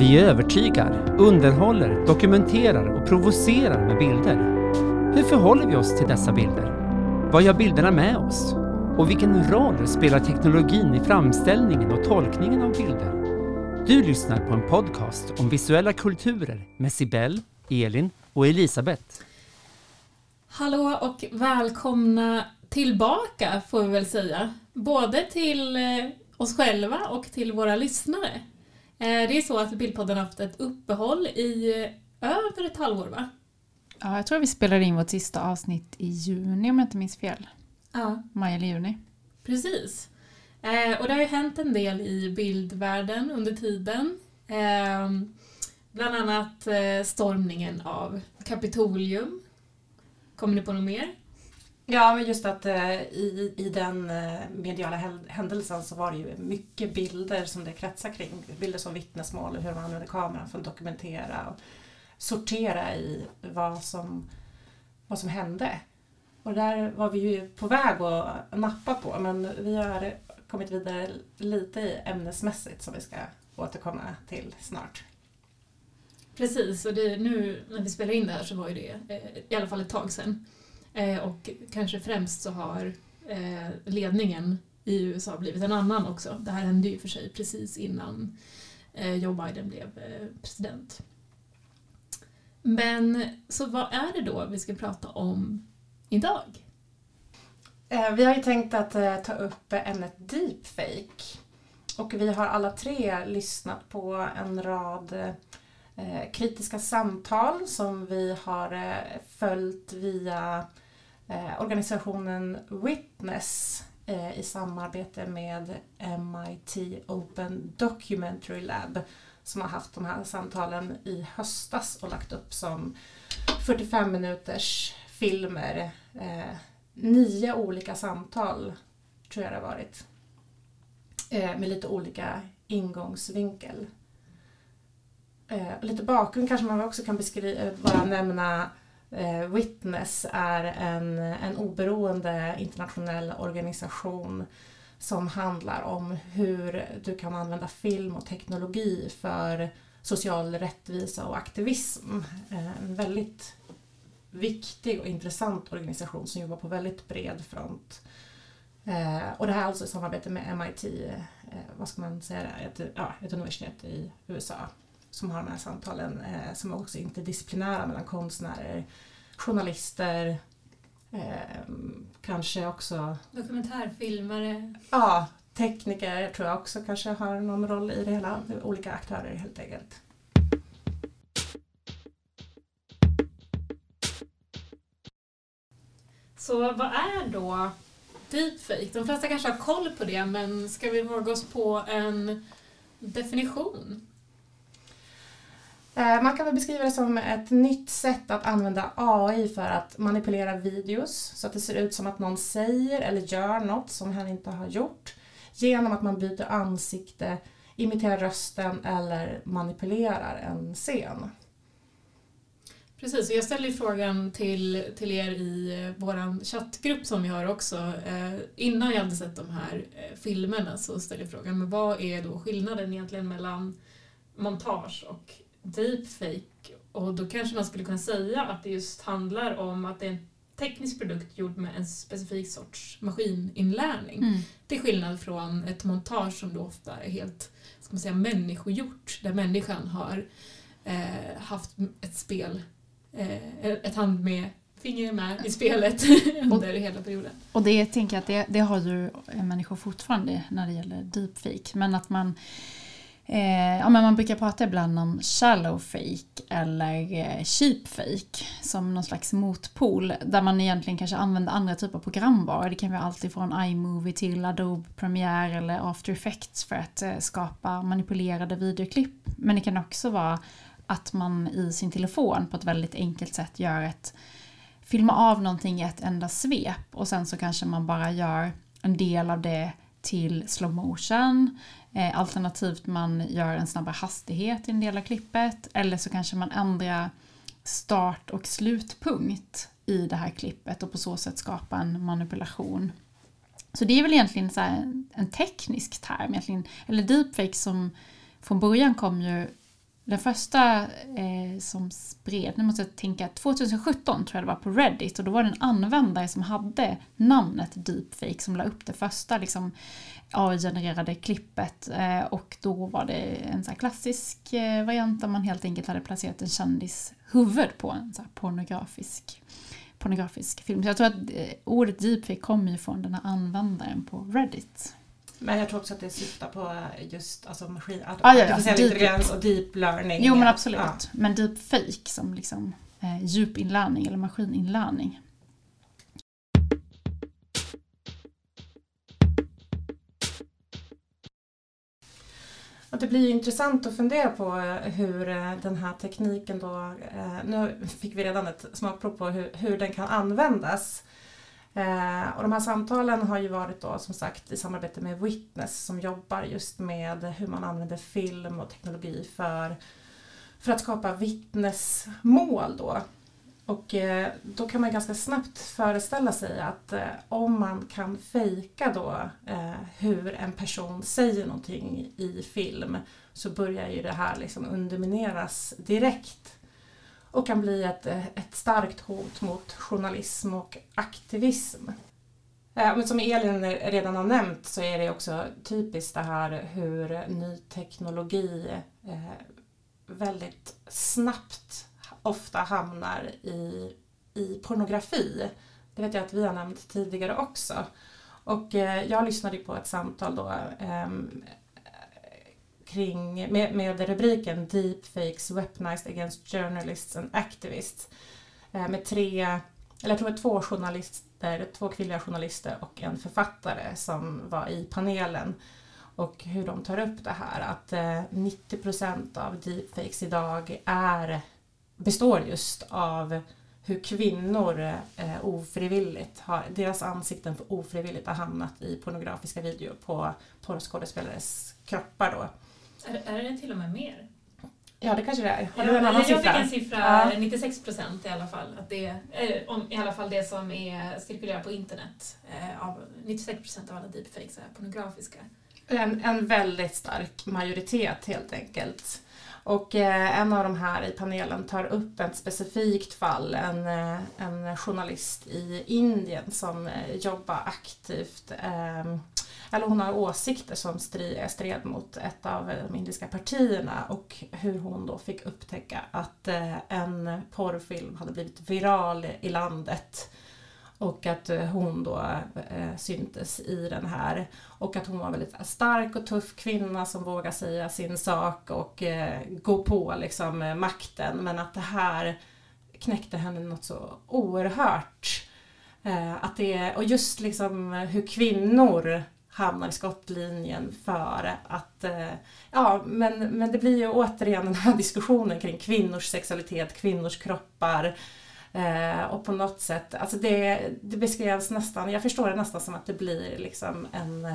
Vi övertygar, underhåller, dokumenterar och provocerar med bilder. Hur förhåller vi oss till dessa bilder? Vad gör bilderna med oss? Och vilken roll spelar teknologin i framställningen och tolkningen av bilder? Du lyssnar på en podcast om visuella kulturer med Sibel, Elin och Elisabeth. Hallå och välkomna tillbaka får vi väl säga. Både till eh, oss själva och till våra lyssnare. Eh, det är så att Bildpodden har haft ett uppehåll i eh, över ett halvår va? Ja, jag tror vi spelade in vårt sista avsnitt i juni om jag inte minns fel. Ja. Maj eller juni. Precis. Och det har ju hänt en del i bildvärlden under tiden. Bland annat stormningen av Kapitolium. Kommer ni på något mer? Ja, men just att eh, i, i den eh, mediala händelsen så var det ju mycket bilder som det kretsar kring. Bilder som vittnesmål och hur man använder kameran för att dokumentera och sortera i vad som, vad som hände. Och där var vi ju på väg att nappa på men vi har kommit vidare lite ämnesmässigt som vi ska återkomma till snart. Precis, och det, nu när vi spelar in det här så var ju det eh, i alla fall ett tag sedan. Eh, och kanske främst så har eh, ledningen i USA blivit en annan också. Det här hände ju för sig precis innan eh, Joe Biden blev eh, president. Men så vad är det då vi ska prata om idag? Eh, vi har ju tänkt att eh, ta upp ämnet deepfake. Och vi har alla tre lyssnat på en rad Eh, kritiska samtal som vi har eh, följt via eh, organisationen Witness i samarbete med MIT Open Documentary Lab som har haft de här samtalen i höstas och lagt upp som 45 minuters filmer. Eh, nio olika samtal tror jag det har varit. Eh, med lite olika ingångsvinkel. Eh, lite bakgrund kanske man också kan beskriva, eh, bara nämna Eh, Witness är en, en oberoende internationell organisation som handlar om hur du kan använda film och teknologi för social rättvisa och aktivism. Eh, en väldigt viktig och intressant organisation som jobbar på väldigt bred front. Eh, och det här är alltså i samarbete med MIT, eh, vad ska man säga, ett, ja, ett universitet i USA som har de här samtalen eh, som också är interdisciplinära mellan konstnärer, journalister, eh, kanske också dokumentärfilmare. Ja, tekniker tror jag också kanske har någon roll i det hela, olika aktörer helt enkelt. Så vad är då deepfake? De flesta kanske har koll på det men ska vi våga oss på en definition? Eh, man kan väl beskriva det som ett nytt sätt att använda AI för att manipulera videos så att det ser ut som att någon säger eller gör något som han inte har gjort genom att man byter ansikte, imiterar rösten eller manipulerar en scen. Precis, jag ställde frågan till, till er i eh, vår chattgrupp som vi har också. Eh, innan jag hade sett de här eh, filmerna så ställde jag frågan men vad är då skillnaden egentligen mellan montage och deepfake och då kanske man skulle kunna säga att det just handlar om att det är en teknisk produkt gjord med en specifik sorts maskininlärning. Mm. Till skillnad från ett montage som då ofta är helt ska man säga, människogjort där människan har eh, haft ett spel, eh, ett hand med finger med i spelet under och, hela perioden. Och det tänker jag att det, det har ju människor fortfarande när det gäller deepfake men att man Eh, ja, men man brukar prata ibland om shallow fake eller eh, cheap fake som någon slags motpol där man egentligen kanske använder andra typer av programvaror. Det kan vara allt ifrån iMovie till Adobe Premiere eller After Effects för att eh, skapa manipulerade videoklipp. Men det kan också vara att man i sin telefon på ett väldigt enkelt sätt gör ett filma av någonting i ett enda svep och sen så kanske man bara gör en del av det till slow motion Eh, alternativt man gör en snabbare hastighet i en del av klippet. Eller så kanske man ändrar start och slutpunkt i det här klippet och på så sätt skapa en manipulation. Så det är väl egentligen så en teknisk term, egentligen, eller deepfake som från början kom ju den första eh, som spred, nu måste jag tänka, 2017 tror jag det var på Reddit och då var det en användare som hade namnet deepfake som la upp det första liksom, AI-genererade klippet eh, och då var det en så klassisk eh, variant där man helt enkelt hade placerat en kändis huvud på en så pornografisk, pornografisk film. Så jag tror att eh, ordet deepfake kommer ju från den här användaren på Reddit. Men jag tror också att det syftar på just alltså maskin, ah, ja, artificiell deep, intelligens och deep learning. Jo men absolut. Ja. Men deepfake som liksom eh, djupinlärning eller maskininlärning. Och det blir ju intressant att fundera på hur eh, den här tekniken då, eh, nu fick vi redan ett smakprov på hur, hur den kan användas. Eh, och de här samtalen har ju varit då som sagt i samarbete med Witness som jobbar just med hur man använder film och teknologi för, för att skapa vittnesmål då. Och eh, då kan man ganska snabbt föreställa sig att eh, om man kan fejka då eh, hur en person säger någonting i film så börjar ju det här liksom undermineras direkt och kan bli ett, ett starkt hot mot journalism och aktivism. Eh, men som Elin redan har nämnt så är det också typiskt det här hur ny teknologi eh, väldigt snabbt ofta hamnar i, i pornografi. Det vet jag att vi har nämnt tidigare också. Och eh, jag lyssnade på ett samtal då ehm, kring, med, med rubriken Deepfakes weaponized against journalists and activists. Eh, med tre, eller jag tror det var två journalister, två kvinnliga journalister och en författare som var i panelen. Och hur de tar upp det här att eh, 90% av deepfakes idag är består just av hur kvinnor eh, ofrivilligt har, deras ansikten ofrivilligt har hamnat i pornografiska videor på porrskådespelares kroppar då. Är, är det till och med mer? Ja det kanske det är. Har du en annan siffra? Jag fick en siffra, ja. 96 procent i alla fall. Att det, eh, om, I alla fall det som är cirkulerar på internet. Eh, av 96 procent av alla deepfakes är pornografiska. En, en väldigt stark majoritet helt enkelt. Och eh, en av de här i panelen tar upp ett specifikt fall, en, eh, en journalist i Indien som eh, jobbar aktivt eller hon har åsikter som stred mot ett av de indiska partierna och hur hon då fick upptäcka att eh, en porrfilm hade blivit viral i landet och att eh, hon då eh, syntes i den här. Och att hon var en väldigt stark och tuff kvinna som vågar säga sin sak och eh, gå på liksom eh, makten. Men att det här knäckte henne något så oerhört. Eh, att det, och just liksom hur kvinnor hamnar i skottlinjen för att, eh, ja men, men det blir ju återigen den här diskussionen kring kvinnors sexualitet, kvinnors kroppar, Eh, och på något sätt, alltså det, det beskrevs nästan, jag förstår det nästan som att det blir liksom en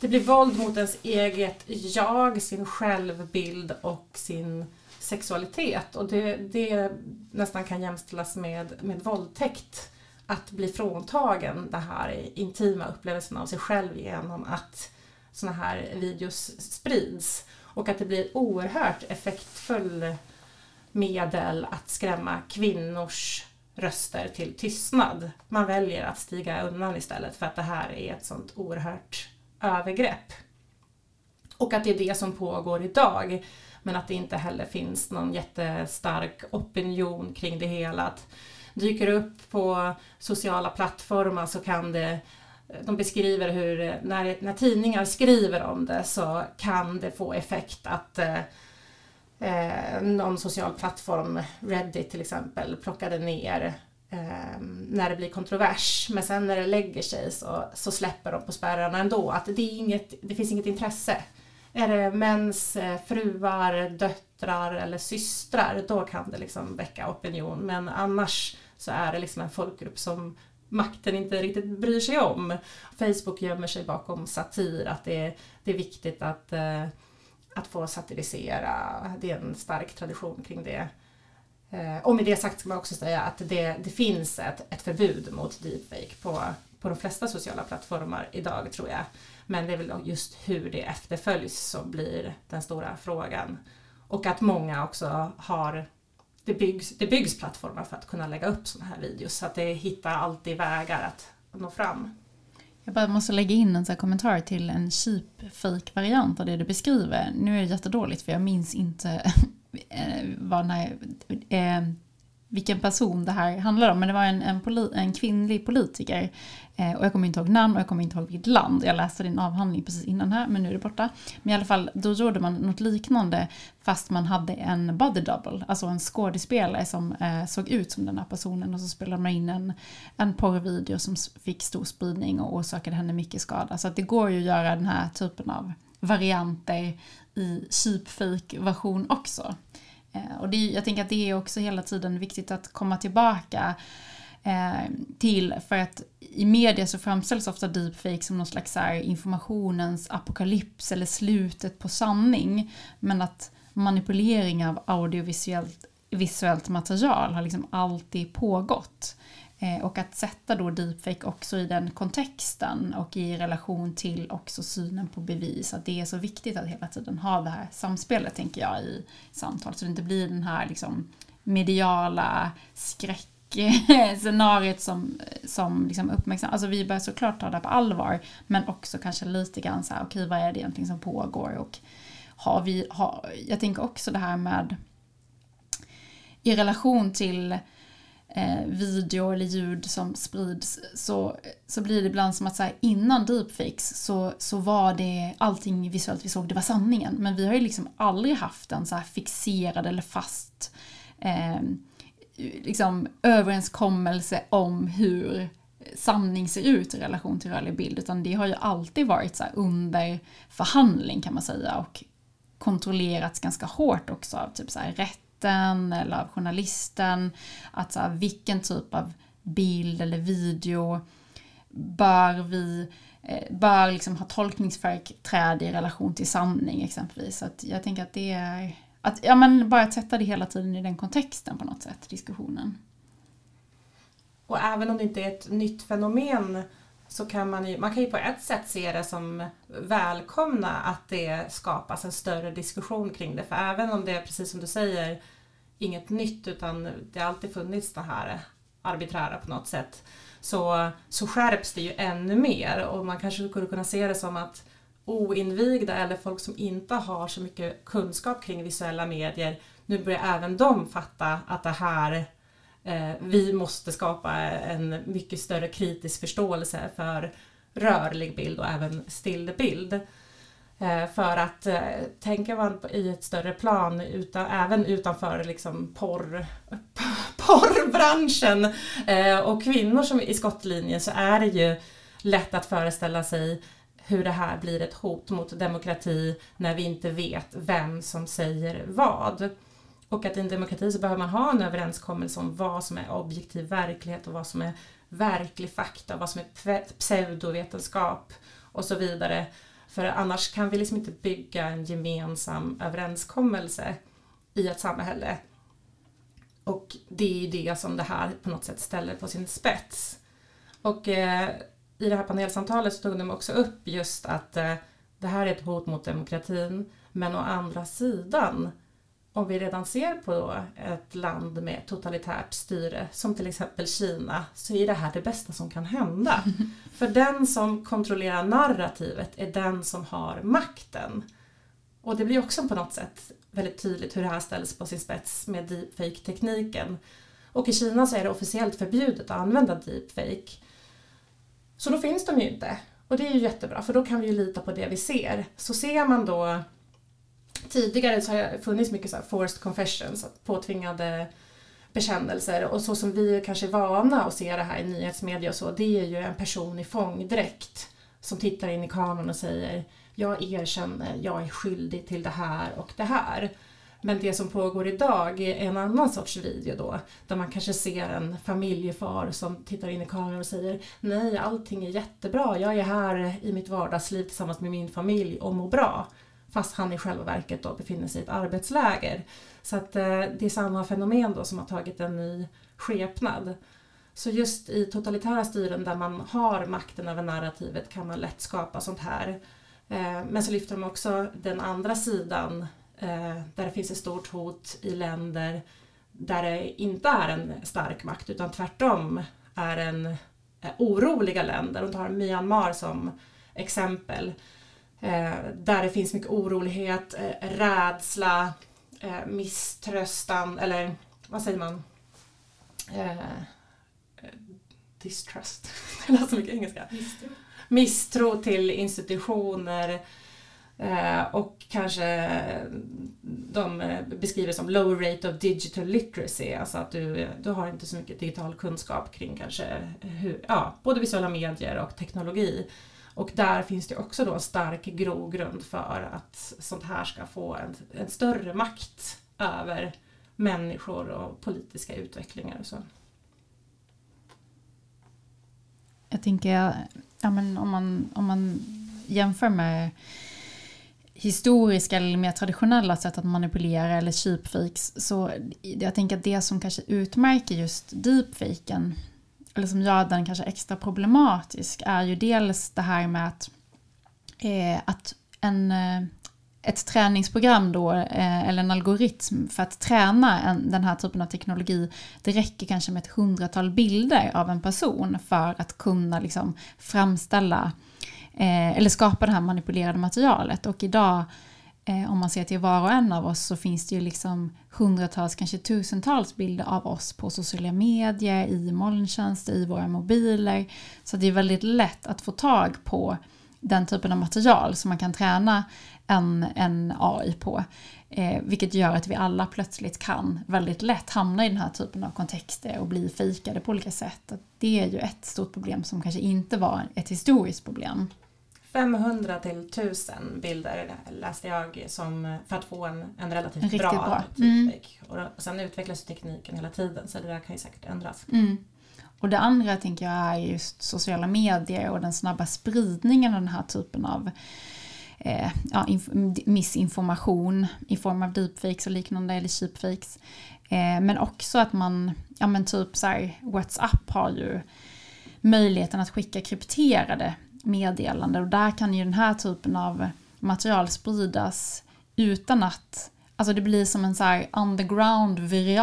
det blir våld mot ens eget jag, sin självbild och sin sexualitet. Och det, det nästan kan jämställas med, med våldtäkt. Att bli fråntagen den här intima upplevelsen av sig själv genom att såna här videos sprids. Och att det blir oerhört effektfull medel att skrämma kvinnors röster till tystnad. Man väljer att stiga undan istället för att det här är ett sånt oerhört övergrepp. Och att det är det som pågår idag. Men att det inte heller finns någon jättestark opinion kring det hela. Att dyker upp på sociala plattformar så kan det de beskriver hur när, när tidningar skriver om det så kan det få effekt att eh, eh någon social plattform, Reddit till exempel, plockade ner eh, när det blir kontrovers. Men sen när det lägger sig så, så släpper de på spärrarna ändå. Att det, är inget, det finns inget intresse. Är det mäns eh, fruar, döttrar eller systrar, då kan det liksom väcka opinion. Men annars så är det liksom en folkgrupp som makten inte riktigt bryr sig om. Facebook gömmer sig bakom satir, att det är, det är viktigt att eh, att få satirisera. Det är en stark tradition kring det. Eh, och med det sagt ska man också säga att det, det finns ett, ett förbud mot deepfake på, på de flesta sociala plattformar idag tror jag. Men det är väl just hur det efterföljs som blir den stora frågan. Och att många också har det byggs, det byggs plattformar för att kunna lägga upp sådana här videos så att det hittar alltid vägar att nå fram. Jag bara måste lägga in en sån kommentar till en cheap fake variant av det du beskriver. Nu är det jättedåligt för jag minns inte eh, vad den här, eh, vilken person det här handlar om. Men det var en, en, poli, en kvinnlig politiker. Eh, och jag kommer inte ihåg namn och jag kommer inte ihåg vilket land. Jag läste din avhandling precis innan här men nu är det borta. Men i alla fall, då gjorde man något liknande fast man hade en body double. Alltså en skådespelare som eh, såg ut som den här personen och så spelade man in en, en porrvideo som fick stor spridning och orsakade henne mycket skada. Så att det går ju att göra den här typen av varianter i cheapfake-version också. Eh, och det, jag tänker att det är också hela tiden viktigt att komma tillbaka eh, till för att i media så framställs ofta deepfake som någon slags här informationens apokalyps eller slutet på sanning. Men att manipulering av audiovisuellt visuellt material har liksom alltid pågått. Eh, och att sätta då deepfake också i den kontexten och i relation till också synen på bevis. Att det är så viktigt att hela tiden ha det här samspelet tänker jag i samtal. Så det inte blir den här liksom mediala skräckscenariet som, som liksom uppmärksammas. Alltså vi bör såklart ta det på allvar men också kanske lite grann så här, okej okay, vad är det egentligen som pågår? Och har vi, har, jag tänker också det här med i relation till eh, video eller ljud som sprids så, så blir det ibland som att så här, innan deepfakes så, så var det allting visuellt vi såg, det var sanningen. Men vi har ju liksom aldrig haft en så här fixerad eller fast eh, liksom överenskommelse om hur sanning ser ut i relation till rörlig bild utan det har ju alltid varit så under förhandling kan man säga och kontrollerats ganska hårt också av typ så här rätt journalisten eller av journalisten. Att så här, vilken typ av bild eller video bör vi eh, bör liksom ha tolkningsföreträde i relation till sanning exempelvis. Så att jag tänker att det är att, ja, men bara att sätta det hela tiden i den kontexten på något sätt, diskussionen. Och även om det inte är ett nytt fenomen så kan man ju, man kan ju på ett sätt se det som välkomna att det skapas en större diskussion kring det. För även om det är precis som du säger inget nytt utan det har alltid funnits det här arbiträra på något sätt så, så skärps det ju ännu mer och man kanske skulle kunna se det som att oinvigda eller folk som inte har så mycket kunskap kring visuella medier nu börjar även de fatta att det här Eh, vi måste skapa en mycket större kritisk förståelse för rörlig bild och även stillbild. Eh, för att eh, tänker man i ett större plan, utan, även utanför liksom porr, porrbranschen eh, och kvinnor som i skottlinjen så är det ju lätt att föreställa sig hur det här blir ett hot mot demokrati när vi inte vet vem som säger vad. Och att i en demokrati så behöver man ha en överenskommelse om vad som är objektiv verklighet och vad som är verklig fakta, vad som är pseudovetenskap och så vidare. För annars kan vi liksom inte bygga en gemensam överenskommelse i ett samhälle. Och det är ju det som det här på något sätt ställer på sin spets. Och eh, i det här panelsamtalet så tog de också upp just att eh, det här är ett hot mot demokratin men å andra sidan om vi redan ser på ett land med totalitärt styre som till exempel Kina så är det här det bästa som kan hända. För den som kontrollerar narrativet är den som har makten. Och det blir också på något sätt väldigt tydligt hur det här ställs på sin spets med deepfake-tekniken. Och i Kina så är det officiellt förbjudet att använda deepfake. Så då finns de ju inte. Och det är ju jättebra för då kan vi ju lita på det vi ser. Så ser man då tidigare så har det funnits mycket så här forced confessions, påtvingade bekännelser. Och så som vi kanske är vana att se det här i nyhetsmedia och så, det är ju en person i fångdräkt som tittar in i kameran och säger jag erkänner, jag är skyldig till det här och det här. Men det som pågår idag är en annan sorts video då, där man kanske ser en familjefar som tittar in i kameran och säger Nej, allting är jättebra, jag är här i mitt vardagsliv tillsammans med min familj och mår bra fast han i själva verket då befinner sig i ett arbetsläger. Så att eh, det är samma fenomen då som har tagit en ny skepnad. Så just i totalitära styren där man har makten över narrativet kan man lätt skapa sånt här. Eh, men så lyfter de också den andra sidan eh, där det finns ett stort hot i länder där det inte är en stark makt utan tvärtom är en oroliga länder. Och tar Myanmar som exempel. Eh, där det finns mycket orolighet, eh, rädsla, eh, misströstan eller vad säger man? Distrust. Jag läser mycket engelska. Misstro. Misstro till institutioner och kanske de beskriver som low rate of digital literacy, alltså att du, du har inte så mycket digital kunskap kring kanske hur, ja, både visuella medier och teknologi. Och där finns det också då en stark grogrund för att sånt här ska få en, en större makt över människor och politiska utvecklingar och så. Jag tänker, ja, men om, man, om man jämför med historiska eller mer traditionella sätt att manipulera eller cheapfakes så jag tänker att det som kanske utmärker just deepfaken eller som gör den kanske extra problematisk är ju dels det här med att, eh, att en, eh, ett träningsprogram då, eh, eller en algoritm för att träna en, den här typen av teknologi, det räcker kanske med ett hundratal bilder av en person för att kunna liksom framställa eh, eller skapa det här manipulerade materialet. Och idag Eh, Eh, om man ser till var och en av oss så finns det ju liksom hundratals, kanske tusentals bilder av oss på sociala medier, i molntjänster, i våra mobiler. Så det är väldigt lätt att få tag på den typen av material som man kan träna en, en AI på. Eh, vilket gör att vi alla plötsligt kan väldigt lätt hamna i den här typen av kontexter och bli fejkade på olika sätt. Det är ju ett stort problem som kanske inte var ett historiskt problem. 500 till 1000 bilder läste jag som, för att få en, en relativt Riktigt bra, bra. deepfake. Och, och sen utvecklas tekniken hela tiden så det där kan ju säkert ändras. Mm. Och det andra tänker jag är just sociala medier och den snabba spridningen av den här typen av eh, ja, missinformation i form av deepfakes och liknande eller cheapfakes. Eh, men också att man, ja men typ så här, WhatsApp har ju möjligheten att skicka krypterade meddelande. Och där kan ju den här typen av material spridas utan att Alltså det blir som en så här underground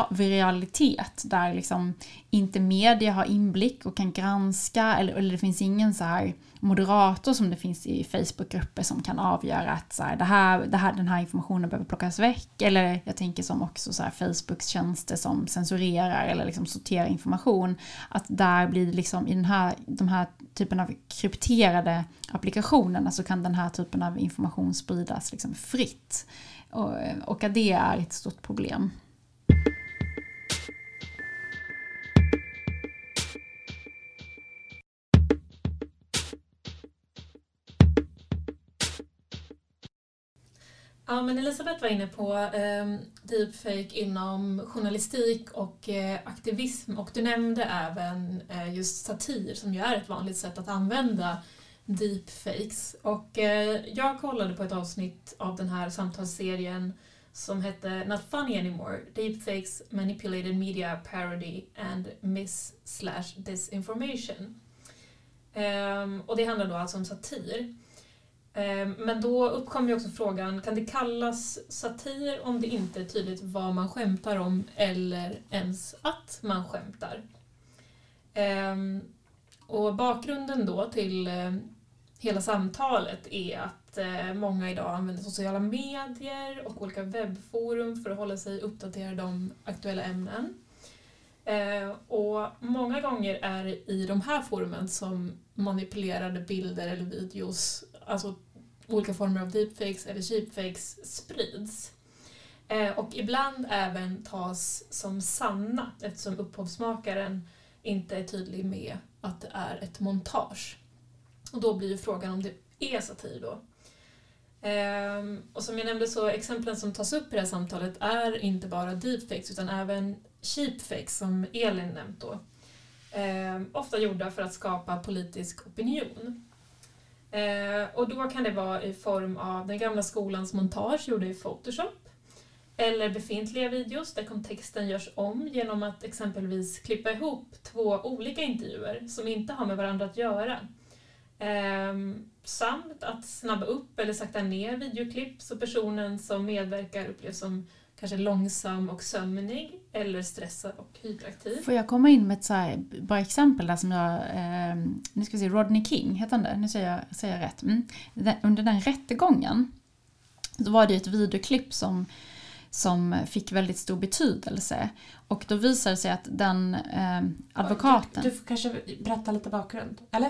viralitet där liksom inte media har inblick och kan granska eller, eller det finns ingen så här moderator som det finns i Facebookgrupper som kan avgöra att så här, det här, det här, den här informationen behöver plockas väck. Eller jag tänker som också så här Facebooks tjänster som censurerar eller liksom sorterar information. Att där blir det liksom i den här, de här typen av krypterade applikationerna så kan den här typen av information spridas liksom fritt. Och, eh, och att det är ett stort problem. Ja, men Elisabeth var inne på eh, deepfake inom journalistik och eh, aktivism och du nämnde även eh, just satir som ju är ett vanligt sätt att använda deepfakes. Och eh, jag kollade på ett avsnitt av den här samtalsserien som hette Not Funny Anymore, Deepfakes, Manipulated Media Parody and Miss slash Disinformation. Um, och det handlar då alltså om satir. Um, men då uppkommer ju också frågan, kan det kallas satir om det inte är tydligt vad man skämtar om eller ens att man skämtar? Um, och bakgrunden då till eh, hela samtalet är att eh, många idag använder sociala medier och olika webbforum för att hålla sig uppdaterade om aktuella ämnen. Eh, och många gånger är det i de här forumen som manipulerade bilder eller videos, alltså olika former av deepfakes eller cheapfakes sprids. Eh, och ibland även tas som sanna eftersom upphovsmakaren inte är tydlig med att det är ett montage. Och då blir ju frågan om det är satir då. Ehm, och som jag nämnde så exemplen som tas upp i det här samtalet är inte bara deepfakes utan även cheapfakes som Elin nämnt då. Ehm, ofta gjorda för att skapa politisk opinion. Ehm, och då kan det vara i form av den gamla skolans montage gjorda i Photoshop eller befintliga videos där kontexten görs om genom att exempelvis klippa ihop två olika intervjuer som inte har med varandra att göra Ehm, samt att snabba upp eller sakta ner videoklipp så personen som medverkar upplevs som kanske långsam och sömnig eller stressad och hyperaktiv. Får jag komma in med ett så här bra exempel där som jag... Eh, nu ska vi se, Rodney King heter han det? Nu säger jag, säger jag rätt. Mm. Den, under den rättegången då var det ett videoklipp som, som fick väldigt stor betydelse. Och då visade det sig att den eh, advokaten... Du, du får kanske berätta lite bakgrund, eller?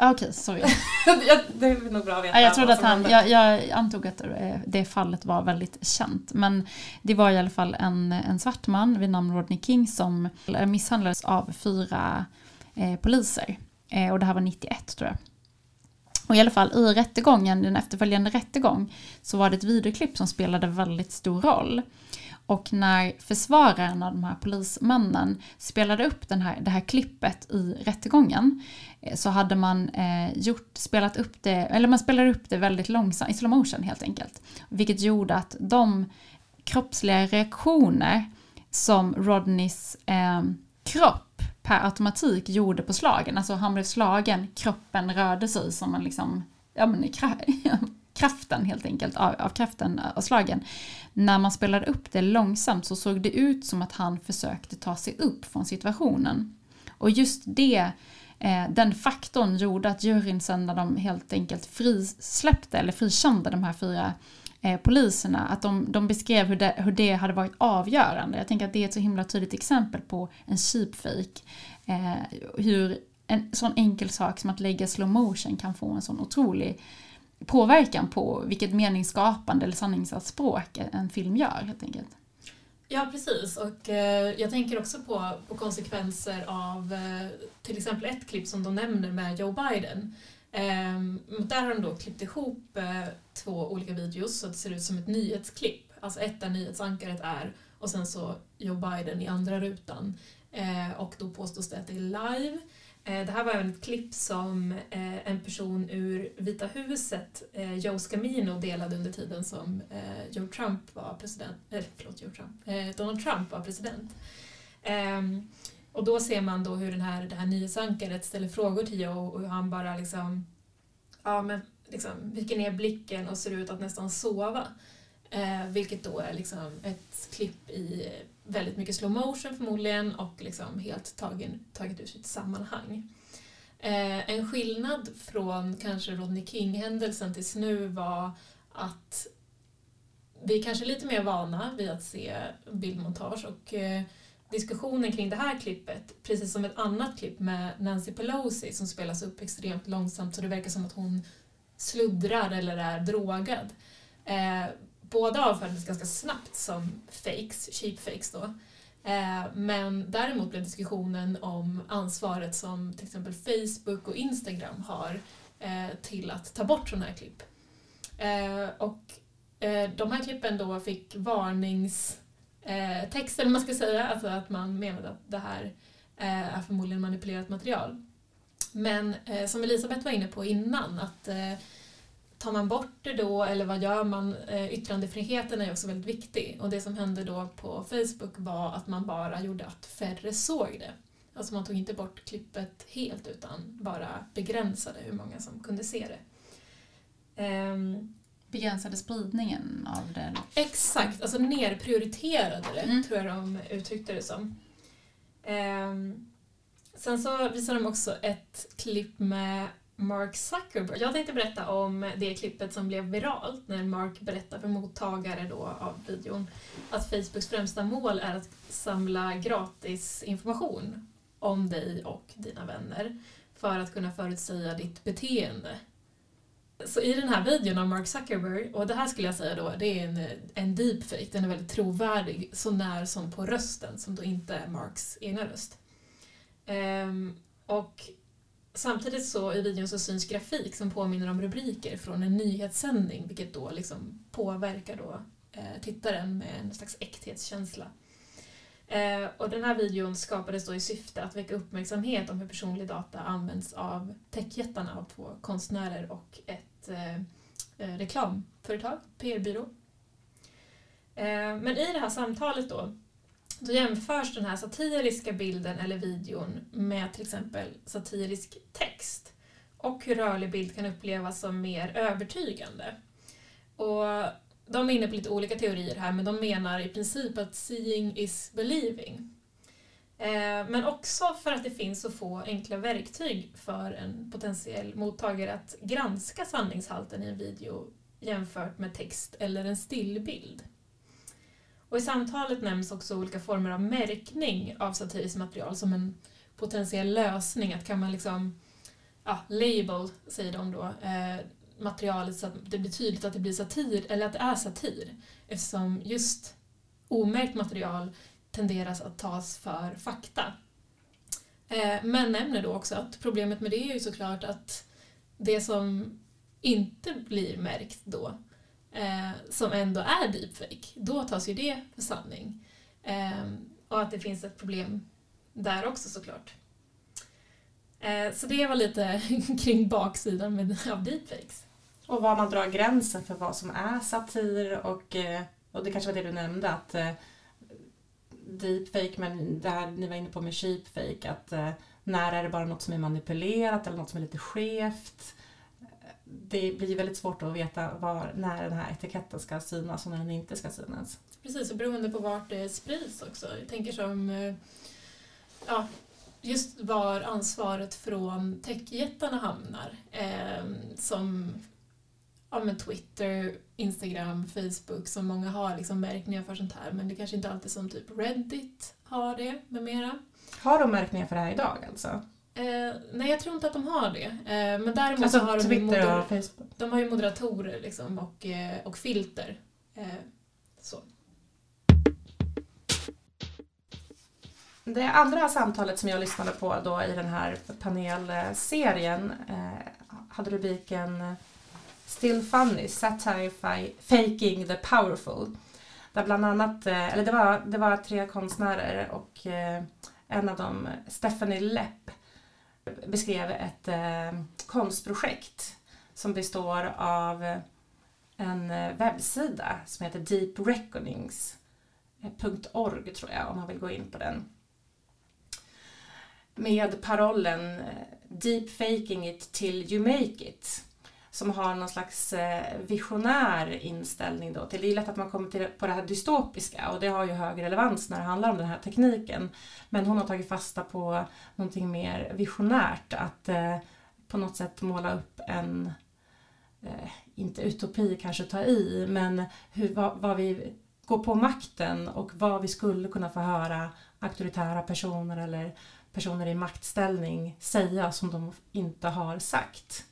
Okej, sorry. Ja, det är nog bra att veta. Ja, jag, trodde att han, jag, jag antog att eh, det fallet var väldigt känt. Men det var i alla fall en, en svart man vid namn Rodney King som misshandlades av fyra eh, poliser. Eh, och det här var 91 tror jag. Och i alla fall i rättegången, den efterföljande rättegång, så var det ett videoklipp som spelade väldigt stor roll. Och när försvararen av de här polismännen spelade upp den här, det här klippet i rättegången eh, så hade man eh, gjort, spelat upp det, eller man spelade upp det väldigt långsamt, i slow motion helt enkelt. Vilket gjorde att de kroppsliga reaktioner som Rodneys eh, kropp per automatik gjorde på slagen, alltså han blev slagen, kroppen rörde sig som en liksom, ja men kraften helt enkelt, av, av kraften av slagen. När man spelade upp det långsamt så såg det ut som att han försökte ta sig upp från situationen. Och just det, eh, den faktorn gjorde att juryn sen när de helt enkelt frisläppte eller frikände de här fyra eh, poliserna, att de, de beskrev hur det, hur det hade varit avgörande. Jag tänker att det är ett så himla tydligt exempel på en sheepfake. Eh, hur en sån enkel sak som att lägga slow motion kan få en sån otrolig påverkan på vilket meningsskapande eller sanningsanspråk en film gör helt enkelt. Ja, precis. Och eh, jag tänker också på, på konsekvenser av eh, till exempel ett klipp som de nämner med Joe Biden. Eh, där har de då klippt ihop eh, två olika videos så att det ser ut som ett nyhetsklipp. Alltså ett där nyhetsankaret är och sen så Joe Biden i andra rutan. Eh, och då påstås det att det är live. Eh, det här var även ett klipp som eh, en person ur Vita huset, eh, Joe Scamino, delade under tiden som Joe Trump var president, eller förlåt, Joe Trump, Donald Trump var president. Ehm, och då ser man då hur den här, det här nyhetsankaret ställer frågor till Joe och hur han bara liksom, ja men liksom viker ner blicken och ser ut att nästan sova. Vilket då är liksom ett klipp i väldigt mycket slow motion förmodligen och liksom helt tagen, taget ur sitt sammanhang. Eh, en skillnad från kanske Rodney King-händelsen tills nu var att vi är kanske lite mer vana vid att se bildmontage och eh, diskussionen kring det här klippet, precis som ett annat klipp med Nancy Pelosi som spelas upp extremt långsamt så det verkar som att hon sluddrar eller är drogad. Eh, båda avfärdades ganska snabbt som fakes, cheap fakes då. Eh, men däremot blev diskussionen om ansvaret som till exempel Facebook och Instagram har eh, till att ta bort sådana här klipp. Eh, och eh, de här klippen då fick varningstext, eh, eller vad man ska säga, alltså att man menade att det här eh, är förmodligen manipulerat material. Men som Elisabeth var inne på innan, att eh, tar man bort det då eller vad gör man? Eh, Yttrandefriheten är också väldigt viktig och det som hände då på Facebook var att man bara gjorde att färre såg det. Alltså man tog inte bort klippet helt utan bara begränsade hur många som kunde se det. Ehm, Begränsade spridningen av det. Exakt, alltså nerprioriterade det, Mm. tror jag de uttryckte det som. Ehm, sen så visar de också ett klipp med Mark Zuckerberg. Jag tänkte berätta om det klippet som blev viralt när Mark berättar för mottagare då av videon att Facebooks främsta mål är att samla gratis information om dig och dina vänner för att kunna förutsäga ditt beteende. Så i den här videon av Mark Zuckerberg, och det här skulle jag säga då, det är en, en deepfake, den är väldigt trovärdig, så när som på rösten, som då inte är Marks egna röst. Um, och samtidigt så i videon så syns grafik som påminner om rubriker från en nyhetssändning, vilket då liksom påverkar då, eh, tittaren med en slags äkthetskänsla. Eh, och den här videon skapades då i syfte att väcka uppmärksamhet om hur personlig data används av techjättarna, av två konstnärer och ett eh, eh reklamföretag, PR-byrå. Eh, men i det här samtalet då, då jämförs den här satiriska bilden eller videon med till exempel satirisk text. och hur rörlig bild kan upplevas som mer övertygande. Och de är inne på lite olika teorier här men de menar i princip att seeing is believing. Eh, men också för att det finns så få enkla verktyg för en potentiell mottagare att granska sanningshalten i en video jämfört med text eller en stillbild. Och I samtalet nämns också olika former av märkning av satiriskt material som en potentiell lösning. Att kan man liksom, ja, label, säger de då, eh, materialet så att det blir tydligt att det blir satir, eller att det är satir. Eftersom just omärkt material tenderas att tas för fakta. Eh, men nämner då också att problemet med det är ju såklart att det som inte blir märkt då, eh, som ändå är deepfake, då tas ju det för sanning. Eh, och att det finns ett problem där också såklart. Eh, så det var lite kring baksidan med, av deepfakes. Och var man drar gränsen för vad som är satir och, eh, och det kanske var det du nämnde att eh, deepfake, men det här ni var inne på med cheapfake, att eh, när är det bara något som är manipulerat eller något som är lite skevt? Det blir väldigt svårt att veta var, när den här etiketten ska synas och när den inte ska synas. Precis, och beroende på vart det sprids också. Jag tänker som ja, just var ansvaret från techjättarna hamnar. Eh, som ja, men Twitter, Instagram, Facebook som många har liksom märkningar för sånt här men det kanske inte alltid som typ Reddit har det med mera. Har de märkningar för det här idag alltså? Eh, nej, jag tror inte att de har det. Eh, men däremot alltså, har de, och Facebook. de har ju moderatorer liksom och, eh, och filter. Eh, så. Det andra samtalet som jag lyssnade på då i den här panelserien eh, hade rubriken Still Funny, Satire Faking the Powerful. Där bland annat, eller det var, det var tre konstnärer och en av dem, Stephanie Lepp, beskrev ett eh, konstprojekt som består av en eh, webbsida som heter deepreckonings.org tror jag om man vill gå in på den. Med parollen eh, Deepfaking it till you make it som har någon slags eh, visionär inställning då till, det är lätt att man kommer till, på det här dystopiska och det har ju hög relevans när det handlar om den här tekniken. Men hon har tagit fasta på någonting mer visionärt, att eh, på något sätt måla upp en, eh, inte utopi kanske ta i, men hur, vad, vad vi går på makten och vad vi skulle kunna få höra auktoritära personer eller personer i maktställning säga som de inte har sagt.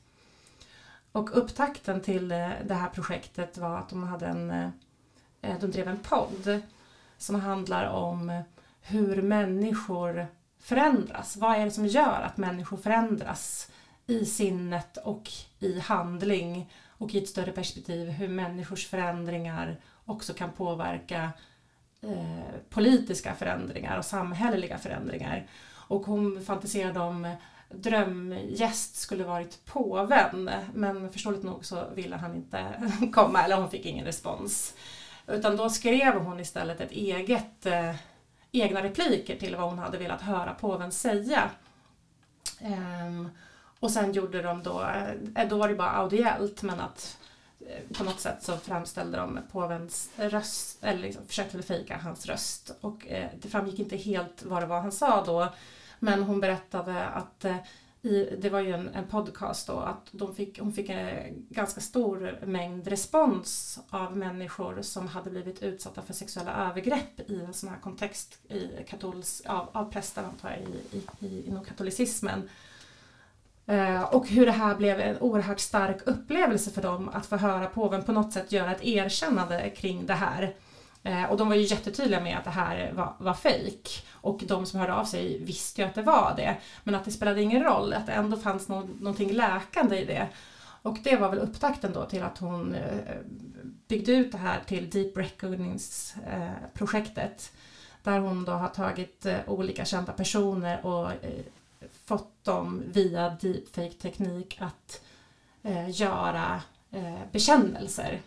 Och upptakten till eh, det här projektet var att de, hade en, eh, eh, de drev en podd som handlar om hur människor förändras. Vad är det som gör att människor förändras i sinnet och i handling och i ett större perspektiv hur människors förändringar också kan påverka eh, politiska förändringar och samhälleliga förändringar. Och hon fantiserade om drömgäst skulle varit påven men förståeligt nog så ville han inte komma eller hon fick ingen respons. Utan då skrev hon istället ett eget, eh, egna repliker till vad hon hade velat höra påven säga. Ehm, och sen gjorde de då, eh, då var det bara audiellt men att eh, på något sätt så framställde de påvens röst, eller liksom försökte fejka hans röst och eh, det framgick inte helt vad det var han sa då men hon berättade att eh, i, det var ju en, en podcast då, att de fick, hon fick en ganska stor mängd respons av människor som hade blivit utsatta för sexuella övergrepp i en sån här kontext i katolsk, av, av präster antar jag, i, i, inom katolicismen. Eh, och hur det här blev en oerhört stark upplevelse för dem att få höra påven på något sätt göra ett erkännande kring det här. Eh, och de var ju jättetydliga med att det här var, var fejk. Och de som hörde av sig visste ju att det var det. Men att det spelade ingen roll, att det ändå fanns no någonting läkande i det. Och det var väl upptakten då till att hon eh, byggde ut det här till Deep Reckonings-projektet. Eh, Där hon då har tagit eh, olika kända personer och eh, fått dem via deepfake-teknik att eh, göra bekännelser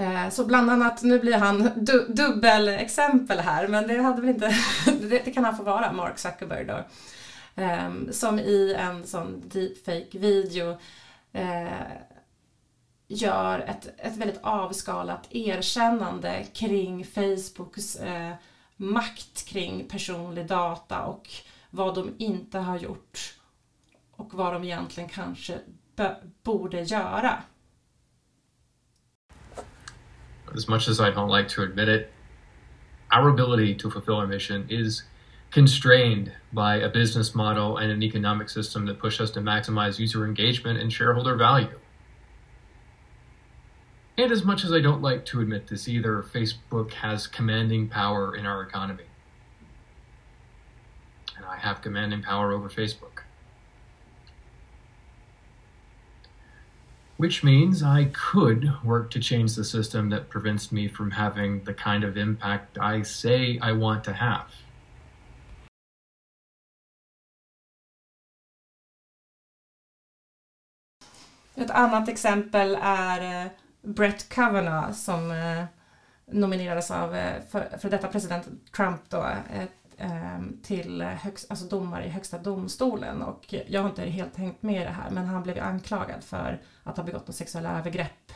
Eh, så bland annat, nu blir han du, dubbelexempel här, men det hade väl inte, det, det, kan han få vara, Mark Zuckerberg då. Um, som i en sån deepfake-video uh, gör ett, ett väldigt avskalat erkännande kring Facebooks uh, makt kring personlig data och vad de inte har gjort och vad de egentligen kanske borde göra. As much as I don't like to admit it, our ability to fulfill our mission is constrained by a business model and an economic system that push us to maximize user engagement and shareholder value. And as much as I don't like to admit this either, Facebook has commanding power in our economy. And I have commanding power over Facebook. Which means I could work to change the system that prevents me from having the kind of impact I say I want to have. Ett annat exempel är eh, Brett Kavanaugh som eh, nominerades av eh, för, för detta president Trump då, ehm, Ehm, till högst, alltså domare i högsta domstolen och jag har inte helt hängt med i det här men han blev anklagad för att ha begått sexuella övergrepp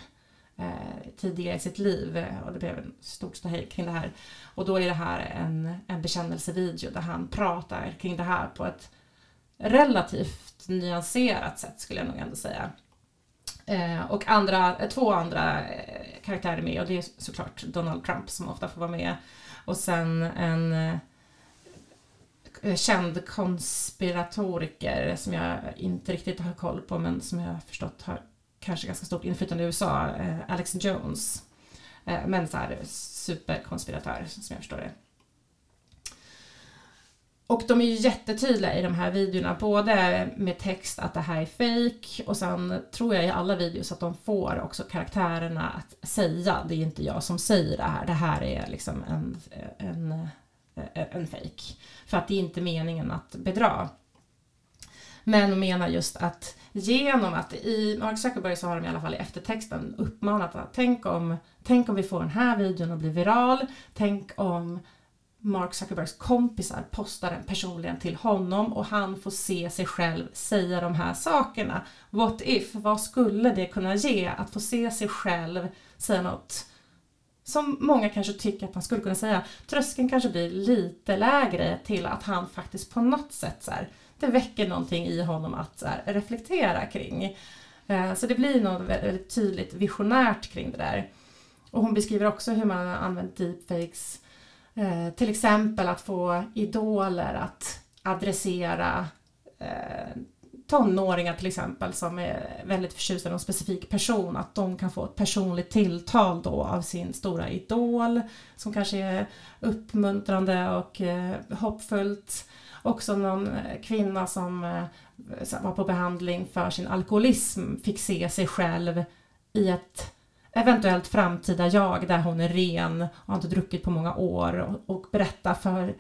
eh, tidigare i sitt liv eh, och det blev en stort ståhej kring det här. Och då är det här en, en bekännelsevideo där han pratar kring det här på ett relativt nyanserat sätt skulle jag nog ändå säga. Eh, och andra, eh, två andra eh, karaktärer med och det är såklart Donald Trump som ofta får vara med. Och sen en eh, Eh, känd konspiratoriker som jag inte riktigt har koll på men som jag har förstått har kanske ganska stort inflytande i USA, eh, Alex Jones. Eh, men så här superkonspiratör som jag förstår det. Och de är ju jättetydliga i de här videorna, både med text att det här är fake och sen tror jag i alla videos att de får också karaktärerna att säga det är inte jag som säger det här, det här är liksom en, en, Eh, en fejk, För att det är inte meningen att bedra. Men menar just att genom att i Mark Zuckerberg så har de i alla fall i eftertexten uppmanat att tänk om, tänk om vi får den här videon att bli viral, tänk om Mark Zuckerbergs kompisar postar den personligen till honom och han får se sig själv säga de här sakerna. What if? Vad skulle det kunna ge att få se sig själv säga något som många kanske tycker att man skulle kunna säga. Tröskeln kanske blir lite lägre till att han faktiskt på något sätt så här, det väcker någonting i honom att här, reflektera kring. Eh, så det blir något väldigt tydligt visionärt kring det där. Och hon beskriver också hur man har använt deepfakes eh, till exempel att få idoler att adressera eh, tonåringar till exempel som är väldigt förtjusta i någon specifik person, att de kan få ett personligt tilltal då av sin stora idol som kanske är uppmuntrande och eh, hoppfullt. Också någon eh, kvinna som eh, var på behandling för sin alkoholism fick se sig själv i ett eventuellt framtida jag där hon är ren och har inte druckit på många år och, och berätta för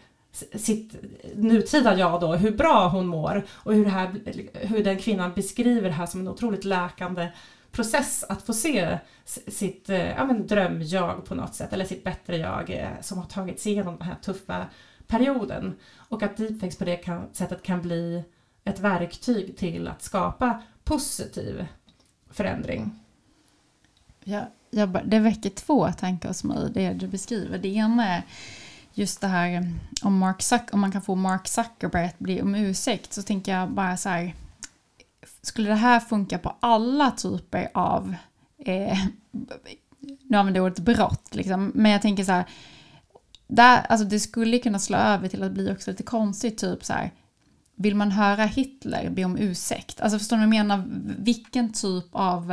sitt nutida jag då hur bra hon mår och hur, här, hur den kvinnan beskriver det här som en otroligt läkande process att få se sitt eh, ja, men drömjag på något sätt eller sitt bättre jag eh, som har tagit sig igenom den här tuffa perioden och att deepfakes på det kan, sättet kan bli ett verktyg till att skapa positiv förändring. Ja, jag, det väcker två tankar hos mig, det du beskriver. Det ena är just det här mm, om, Mark Zuck, om man kan få Mark Zuckerberg att bli om ursäkt så tänker jag bara så här. Skulle det här funka på alla typer av, eh, nu använder jag ordet brott liksom, men jag tänker så här. Där, alltså det skulle kunna slå över till att bli också lite konstigt, typ så här. Vill man höra Hitler be om ursäkt? Alltså förstår ni vad jag menar? Vilken typ av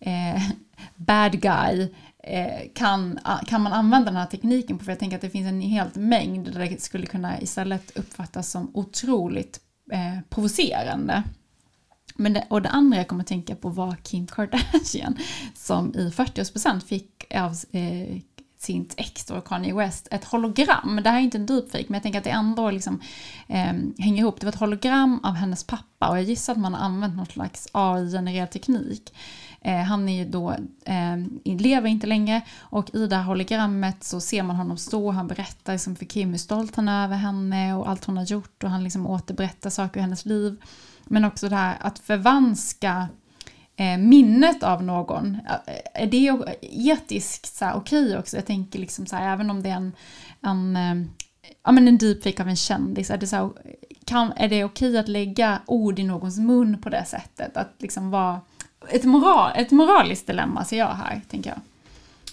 eh, bad guy Eh, kan, kan man använda den här tekniken på? För jag tänker att det finns en helt mängd där det skulle kunna istället uppfattas som otroligt eh, provocerande. Men det, och det andra jag kommer att tänka på var Kim Kardashian som i 40% fick av eh, sitt ex då, Kanye West, ett hologram. Det här är inte en deepfake, men jag tänker att det ändå liksom, eh, hänger ihop. Det var ett hologram av hennes pappa och jag gissar att man har använt någon slags AI-genererad teknik. Eh, han är ju då, eh, lever inte längre och i det här hologrammet så ser man honom stå och han berättar liksom för Kim hur stolt han är över henne och allt hon har gjort och han liksom återberättar saker ur hennes liv. Men också det här att förvanska minnet av någon. Eh, är det etiskt så okej okay också? Jag tänker liksom så här, även om det är en, en, eh, ja, men en deepfake av en kändis, är det, så här, kan, är det okej okay att lägga ord i någons mun på det sättet? Att liksom vara ett, moral, ett moraliskt dilemma ser jag här, tänker jag.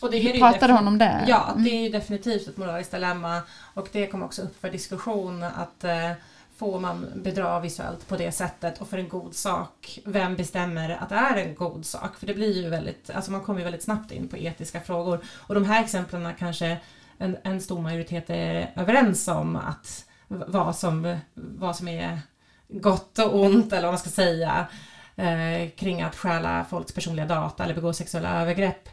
Och det är Pratade hon om det? Ja, det är ju definitivt ett moraliskt dilemma och det kom också upp för diskussion att eh, får man bedra visuellt på det sättet och för en god sak, vem bestämmer att det är en god sak? För det blir ju väldigt, alltså man kommer ju väldigt snabbt in på etiska frågor och de här exemplen kanske en, en stor majoritet är överens om att vad som, vad som är gott och ont eller vad man ska säga eh, kring att stjäla folks personliga data eller begå sexuella övergrepp.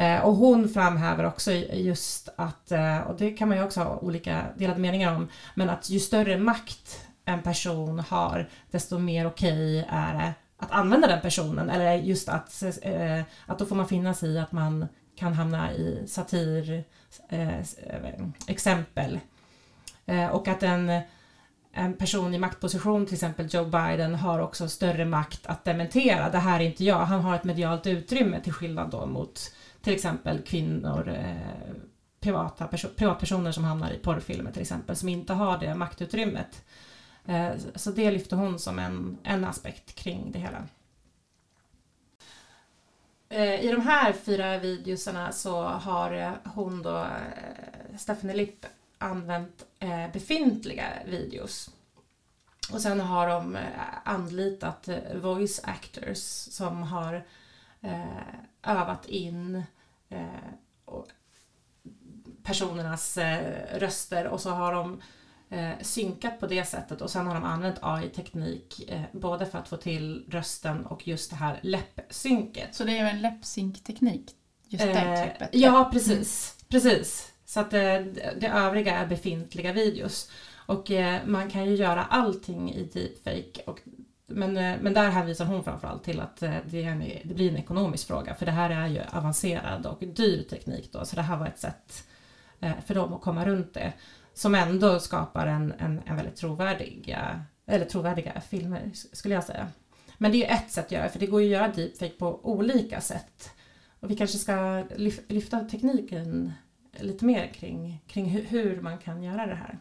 Eh, och hon framhäver också just att, eh, och det kan man ju också ha olika delade meningar om, men att ju större makt en person har, desto mer okej okay är det att använda den personen. Eller just att, eh, att då får man finna sig i att man kan hamna i satir eh, eh, exempel. Eh, och att en en person i maktposition, till exempel Joe Biden, har också större makt att dementera. Det här är inte jag. Han har ett medialt utrymme till skillnad då mot till exempel kvinnor, eh, privata perso privatpersoner som hamnar i porrfilmer till exempel, som inte har det maktutrymmet. Eh, så det lyfter hon som en, en aspekt kring det hela. Eh, I de här fyra videosarna så har eh, hon då, eh, Stephanie Lipp, använt eh, befintliga videos. Och sen har de anlitat voice actors som har övat in personernas röster och så har de synkat på det sättet och sen har de använt AI-teknik både för att få till rösten och just det här läppsynket. Så det är en läppsynkteknik? Just det klippet? Ja, precis. Mm. Precis. Så att det, det övriga är befintliga videos. Och eh, man kan ju göra allting i deepfake. Och, men, eh, men där hänvisar hon framförallt till att eh, det, en, det, blir en ekonomisk fråga. För det här är ju avancerad och dyr teknik då. Så det här var ett sätt eh, för dem att komma runt det. Som ändå skapar en, en, en väldigt trovärdiga, eller trovärdiga filmer skulle jag säga. Men det är ju ett sätt att göra för det går ju att göra deepfake på olika sätt. Och vi kanske ska lyfta tekniken lite mer kring, kring hur, man kan göra det här.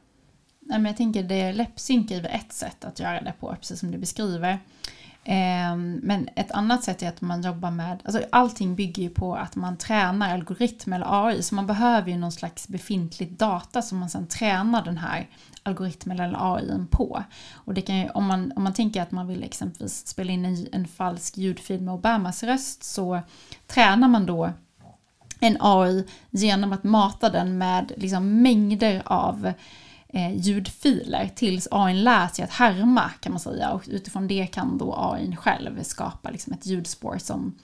Nej, men jag tänker det läppsynk är ett sätt att göra det på, precis som du beskriver. Ehm, men ett annat sätt är att man jobbar med, alltså allting bygger ju på att man tränar algoritmer eller AI, så man behöver ju någon slags befintlig data som man sedan tränar den här algoritmen eller AI på. Och det kan ju, om, man, om man tänker att man vill exempelvis spela in en, en falsk ljudfil med Obamas röst så tränar man då en AI genom att mata den med liksom mängder av eh, ljudfiler tills AI lär sig att härma kan man säga och utifrån det kan då AI själv skapa liksom ett ljudspår som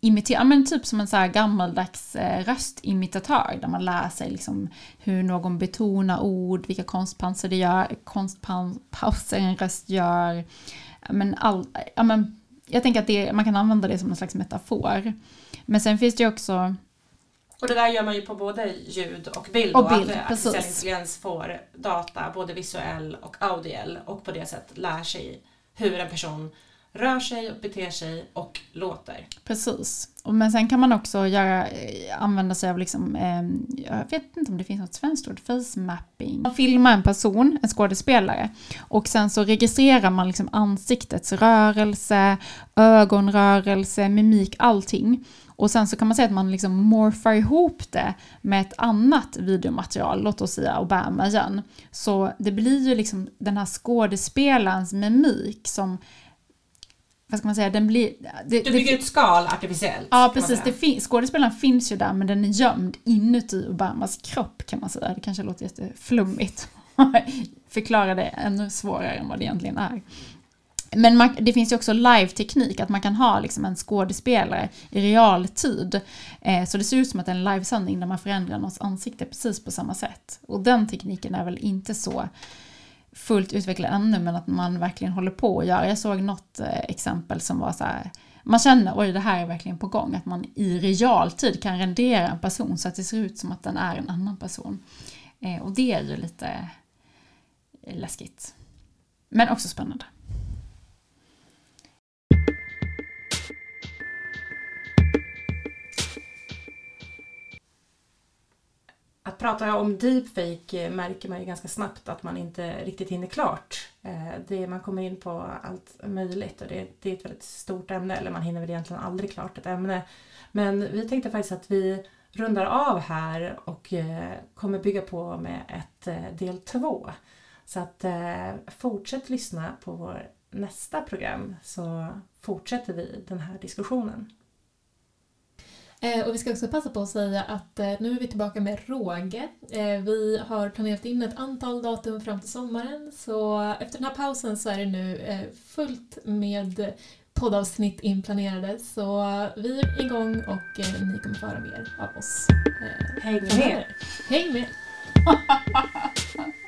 imiterar, men typ som en så här gammaldags eh, röstimitatör där man lär sig liksom hur någon betonar ord, vilka konstpauser det gör, konstpauser en röst gör. Men all, ja, men, jag tänker att det, man kan använda det som en slags metafor. Men sen finns det ju också och det där gör man ju på både ljud och bild. Och bild, att artificiell intelligens får data, både visuell och audiell och på det sättet lär sig hur en person rör sig och beter sig och låter. Precis. Men sen kan man också göra, eh, använda sig av, liksom, eh, jag vet inte om det finns något svenskt ord, face mapping. Man filmar en person, en skådespelare, och sen så registrerar man liksom ansiktets rörelse, ögonrörelse, mimik, allting. Och sen så kan man säga att man liksom morfar ihop det med ett annat videomaterial, låt oss säga Obama igen. Så det blir ju liksom den här skådespelarens mimik som vad ska man säga, den blir... Det, du bygger det, ett skal artificiellt. Ja, precis. Det fin, skådespelaren finns ju där, men den är gömd inuti Obamas kropp kan man säga. Det kanske låter jätteflummigt. Förklara det ännu svårare än vad det egentligen är men man, det finns ju också live-teknik, att man kan ha liksom en skådespelare i realtid. Eh, så det ser ut som att det är en livesändning där man förändrar någons ansikte precis på samma sätt. Och den tekniken är väl inte så fullt utvecklad ännu, men att man verkligen håller på att göra. Jag såg något eh, exempel som var så här, man känner oj det här är verkligen på gång, att man i realtid kan rendera en person så att det ser ut som att den är en annan person. Eh, och det är ju lite eh, läskigt. Men också spännande. Pratar jag om deepfake eh, märker man ju ganska snabbt att man inte riktigt hinner klart. Eh, det, man kommer in på allt möjligt och det, det är ett väldigt stort ämne, eller man hinner väl egentligen aldrig klart ett ämne. Men vi tänkte faktiskt att vi rundar av här och eh, kommer bygga på med ett del två. Så att fortsätt lyssna på vår nästa program så fortsätter vi den här diskussionen. Eh, och vi ska också passa på att säga att eh, nu är vi tillbaka med råge. Eh, vi har planerat in ett antal datum fram till sommaren så efter den här pausen så är det nu fullt med poddavsnitt inplanerade så vi är igång och ni kommer få höra mer av oss. Häng med! Häng med!